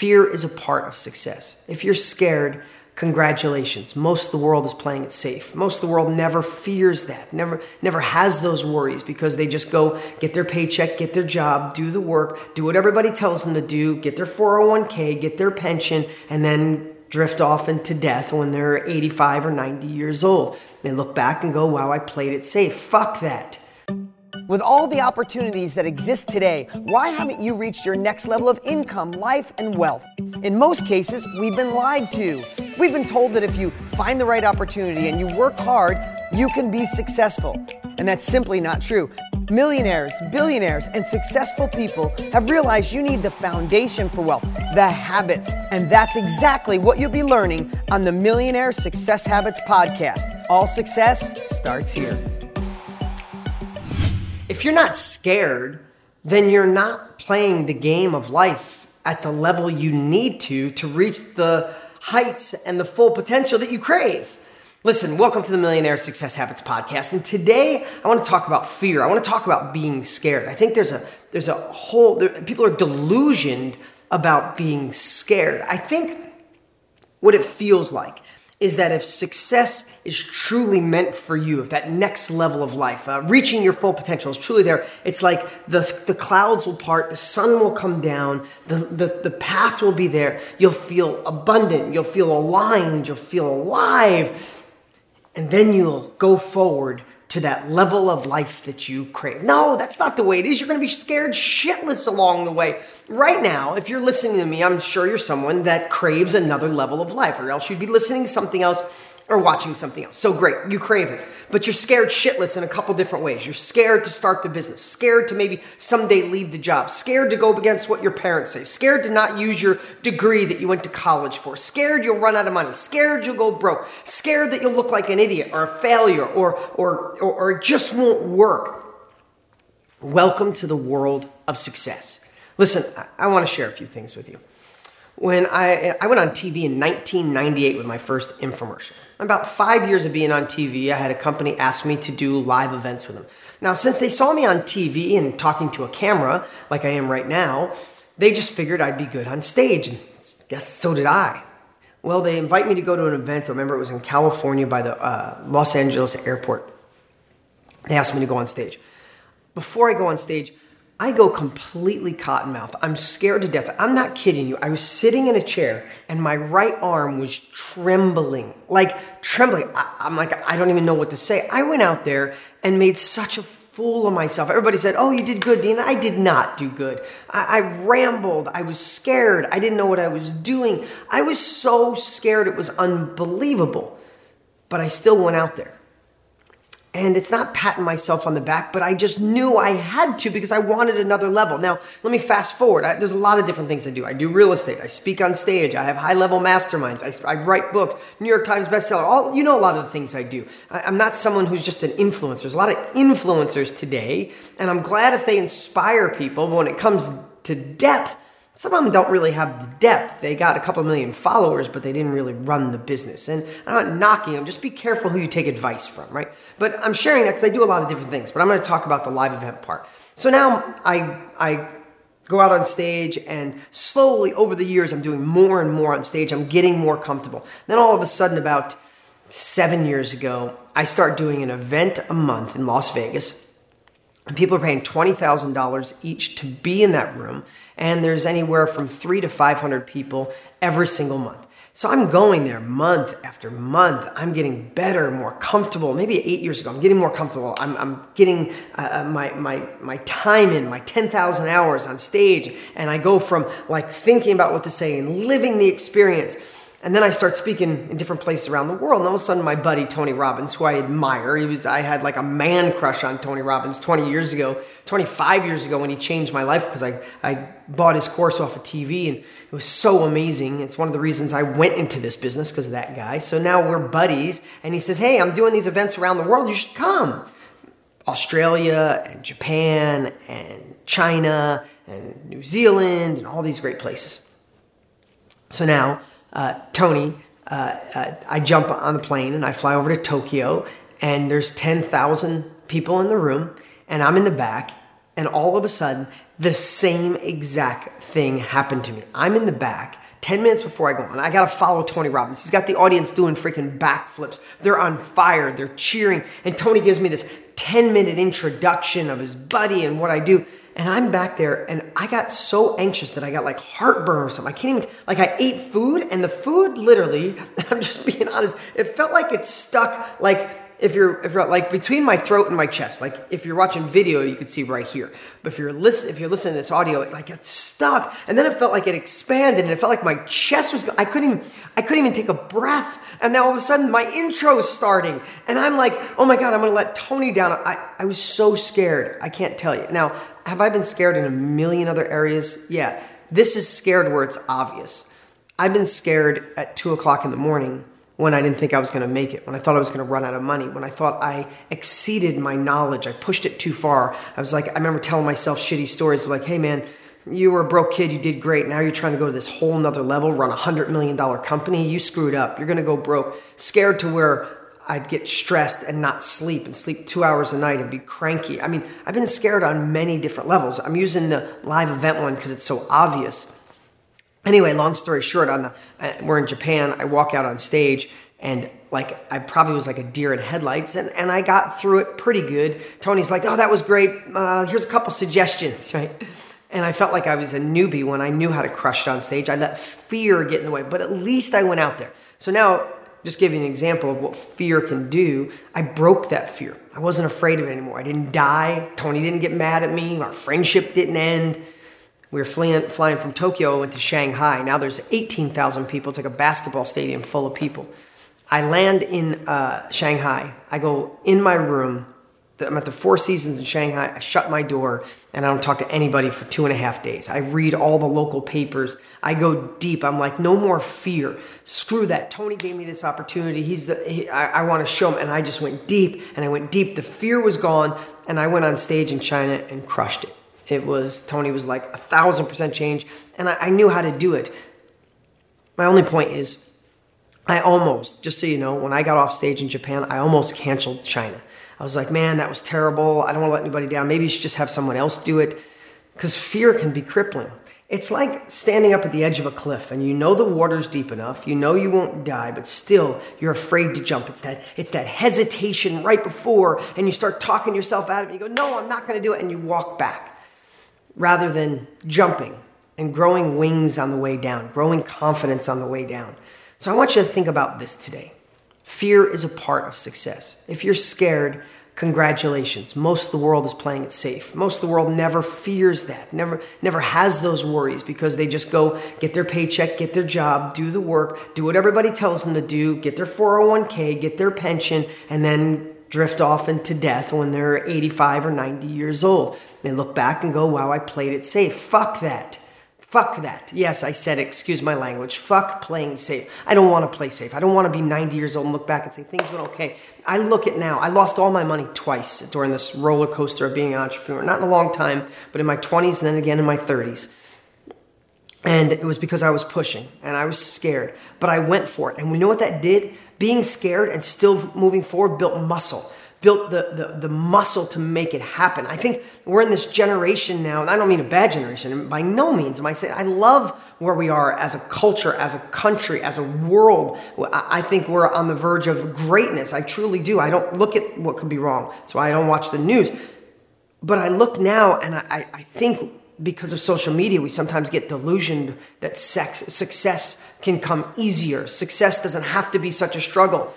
Fear is a part of success. If you're scared, congratulations. Most of the world is playing it safe. Most of the world never fears that, never, never has those worries because they just go get their paycheck, get their job, do the work, do what everybody tells them to do, get their 401k, get their pension, and then drift off into death when they're 85 or 90 years old. They look back and go, wow, I played it safe. Fuck that. With all the opportunities that exist today, why haven't you reached your next level of income, life, and wealth? In most cases, we've been lied to. We've been told that if you find the right opportunity and you work hard, you can be successful. And that's simply not true. Millionaires, billionaires, and successful people have realized you need the foundation for wealth, the habits. And that's exactly what you'll be learning on the Millionaire Success Habits podcast. All success starts here. If you're not scared, then you're not playing the game of life at the level you need to to reach the heights and the full potential that you crave. Listen, welcome to the Millionaire Success Habits podcast. And today I want to talk about fear. I want to talk about being scared. I think there's a there's a whole there, people are delusioned about being scared. I think what it feels like is that if success is truly meant for you, if that next level of life, uh, reaching your full potential is truly there, it's like the, the clouds will part, the sun will come down, the, the, the path will be there. You'll feel abundant, you'll feel aligned, you'll feel alive, and then you'll go forward to that level of life that you crave. No, that's not the way it is. You're going to be scared shitless along the way. Right now, if you're listening to me, I'm sure you're someone that craves another level of life, or else you'd be listening to something else or watching something else. So great, you crave it. But you're scared shitless in a couple different ways. You're scared to start the business, scared to maybe someday leave the job, scared to go against what your parents say, scared to not use your degree that you went to college for, scared you'll run out of money, scared you'll go broke, scared that you'll look like an idiot or a failure or, or, or, or it just won't work. Welcome to the world of success. Listen, I, I want to share a few things with you. When I, I went on TV in 1998 with my first infomercial. About five years of being on TV, I had a company ask me to do live events with them. Now, since they saw me on TV and talking to a camera like I am right now, they just figured I'd be good on stage. And I guess so did I. Well, they invite me to go to an event. I remember it was in California by the uh, Los Angeles airport. They asked me to go on stage. Before I go on stage, I go completely cottonmouth. I'm scared to death. I'm not kidding you. I was sitting in a chair and my right arm was trembling, like trembling. I, am like, I don't even know what to say. I went out there and made such a fool of myself. Everybody said, Oh, you did good, Dean. I did not do good. I, I rambled. I was scared. I didn't know what I was doing. I was so scared. It was unbelievable. But I still went out there. And it's not patting myself on the back, but I just knew I had to because I wanted another level. Now, let me fast forward. I, there's a lot of different things I do. I do real estate. I speak on stage. I have high level masterminds. I, I, write books, New York Times bestseller. All, you know a lot of the things I do. I, I'm not someone who's just an influencer. There's a lot of influencers today, and I'm glad if they inspire people. But when it comes to depth, some of them don't really have the depth. They got a couple million followers, but they didn't really run the business. And I'm not knocking them. Just be careful who you take advice from, right? But I'm sharing that because I do a lot of different things. But I'm going to talk about the live event part. So now I I go out on stage and slowly over the years I'm doing more and more on stage. I'm getting more comfortable. Then all of a sudden about seven years ago, I start doing an event a month in Las Vegas people are paying $20,000 each to be in that room. And there's anywhere from three to 500 people every single month. So I'm going there month after month. I'm getting better, more comfortable. Maybe eight years ago, I'm getting more comfortable. I'm, I'm getting uh, uh my, my, my time in, my 10,000 hours on stage. And I go from like thinking about what to say and living the experience and then I start speaking in different places around the world. And all of a sudden, my buddy Tony Robbins, who I admire, he was I had like a man crush on Tony Robbins 20 years ago, 25 years ago when he changed my life because I, I bought his course off of TV and it was so amazing. It's one of the reasons I went into this business because of that guy. So now we're buddies, and he says, Hey, I'm doing these events around the world. You should come. Australia and Japan and China and New Zealand and all these great places. So now uh, Tony, uh, uh, I jump on the plane and I fly over to Tokyo, and there's 10,000 people in the room, and I'm in the back, and all of a sudden, the same exact thing happened to me. I'm in the back. 10 minutes before I go on, I gotta follow Tony Robbins. He's got the audience doing freaking backflips. They're on fire, they're cheering. And Tony gives me this 10 minute introduction of his buddy and what I do. And I'm back there and I got so anxious that I got like heartburn or something. I can't even, like, I ate food and the food literally, I'm just being honest, it felt like it stuck like if you're if you're like between my throat and my chest like if you're watching video you could see right here. But if you're listen if you're listening to this audio it like it's stuck. And then it felt like it expanded and it felt like my chest was i couldn't even i couldn't even take a breath. And then all of a sudden my intro's starting. And i'm like oh my god i'm gonna let tony down. I, I was so scared. I can't tell you. Now have i been scared in a million other areas? Yeah. This is scared where it's obvious. I've been scared at two o'clock in the morning when I didn't think I was going to make it, when I thought I was going to run out of money, when I thought I exceeded my knowledge, I pushed it too far. I was like, I remember telling myself shitty stories like, hey man, you were a broke kid, you did great. Now you're trying to go to this whole nother level, run a hundred million dollar company. You screwed up. You're going to go broke. Scared to where I'd get stressed and not sleep and sleep two hours a night and be cranky. I mean, I've been scared on many different levels. I'm using the live event one because it's so obvious. Anyway, long story short, on the uh, we're in Japan. I walk out on stage and like I probably was like a deer in headlights, and, and I got through it pretty good. Tony's like, "Oh, that was great. Uh, here's a couple suggestions, right?" And I felt like I was a newbie when I knew how to crush it on stage. I let fear get in the way, but at least I went out there. So now, just give you an example of what fear can do. I broke that fear. I wasn't afraid of it anymore. I didn't die. Tony didn't get mad at me. Our friendship didn't end. We were flying, flying from Tokyo, into Shanghai. Now there's 18,000 people. It's like a basketball stadium full of people. I land in uh, Shanghai. I go in my room. I'm at the Four Seasons in Shanghai. I shut my door and I don't talk to anybody for two and a half days. I read all the local papers. I go deep. I'm like, no more fear. Screw that. Tony gave me this opportunity. He's the. He, I, I want to show him. And I just went deep and I went deep. The fear was gone and I went on stage in China and crushed it. It was, Tony was like a thousand percent change, and I, I knew how to do it. My only point is, I almost, just so you know, when I got off stage in Japan, I almost canceled China. I was like, man, that was terrible. I don't want to let anybody down. Maybe you should just have someone else do it. Because fear can be crippling. It's like standing up at the edge of a cliff and you know the water's deep enough, you know you won't die, but still you're afraid to jump. It's that it's that hesitation right before and you start talking yourself out of it. You go, "No, I'm not going to do it." And you walk back rather than jumping and growing wings on the way down, growing confidence on the way down. So I want you to think about this today. Fear is a part of success. If you're scared, congratulations. Most of the world is playing it safe. Most of the world never fears that, never, never has those worries because they just go get their paycheck, get their job, do the work, do what everybody tells them to do, get their 401k, get their pension, and then drift off into death when they're 85 or 90 years old. They look back and go, wow, I played it safe. Fuck that. Fuck that. Yes, I said, excuse my language. Fuck playing safe. I don't want to play safe. I don't want to be 90 years old and look back and say things went okay. I look at now. I lost all my money twice during this roller coaster of being an entrepreneur. Not in a long time, but in my 20s and then again in my 30s. And it was because I was pushing and I was scared, but I went for it. And we know what that did? Being scared and still moving forward built muscle, built the, the, the muscle to make it happen. I think we're in this generation now, I don't mean a bad generation, by no means I saying, I love where we are as a culture, as a country, as a world. I think we're on the verge of greatness. I truly do. I don't look at what could be wrong, so I don't watch the news. But I look now and I, I think because of social media, we sometimes get delusioned that sex, success can come easier. Success doesn't have to be such a struggle.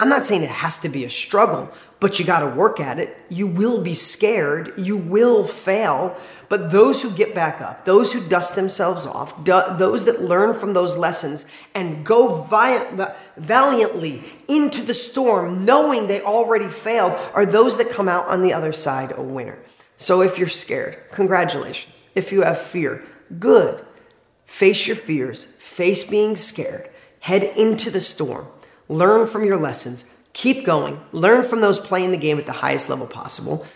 I'm not saying it has to be a struggle, but you got to work at it. You will be scared. You will fail. But those who get back up, those who dust themselves off, those that learn from those lessons and go valiantly into the storm, knowing they already failed, are those that come out on the other side a winner. So if you're scared, congratulations. If you have fear, good. Face your fears, face being scared, head into the storm, learn from your lessons, keep going, learn from those playing the game at the highest level possible,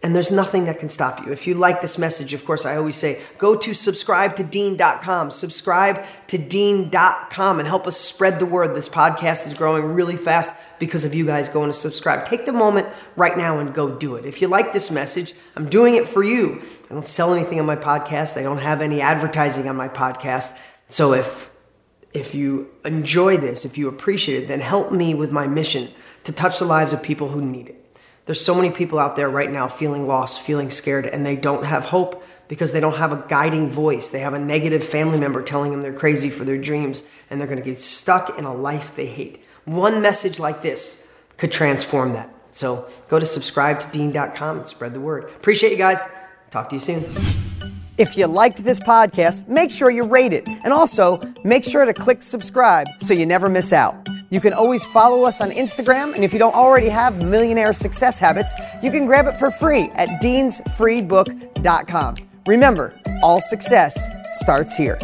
and there's nothing that can stop you. If you like this message, of course, I always say go to subscribe-to-dean.com, subscribe to dean.com and help us spread the word. This podcast is growing really fast because of you guys going to subscribe. Take the moment right now and go do it. If you like this message, I'm doing it for you. I don't sell anything on my podcast. I don't have any advertising on my podcast. So if if you enjoy this, if you appreciate it, then help me with my mission to touch the lives of people who need it. There's so many people out there right now feeling lost, feeling scared, and they don't have hope because they don't have a guiding voice. They have a negative family member telling them they're crazy for their dreams and they're going to get stuck in a life they hate. One message like this could transform that. So go to subscribe to dean.com and spread the word. Appreciate you guys. Talk to you soon. If you liked this podcast, make sure you rate it. And also, make sure to click subscribe so you never miss out. You can always follow us on Instagram, and if you don't already have Millionaire Success Habits, you can grab it for free at deansfreebook.com. Remember, all success starts here.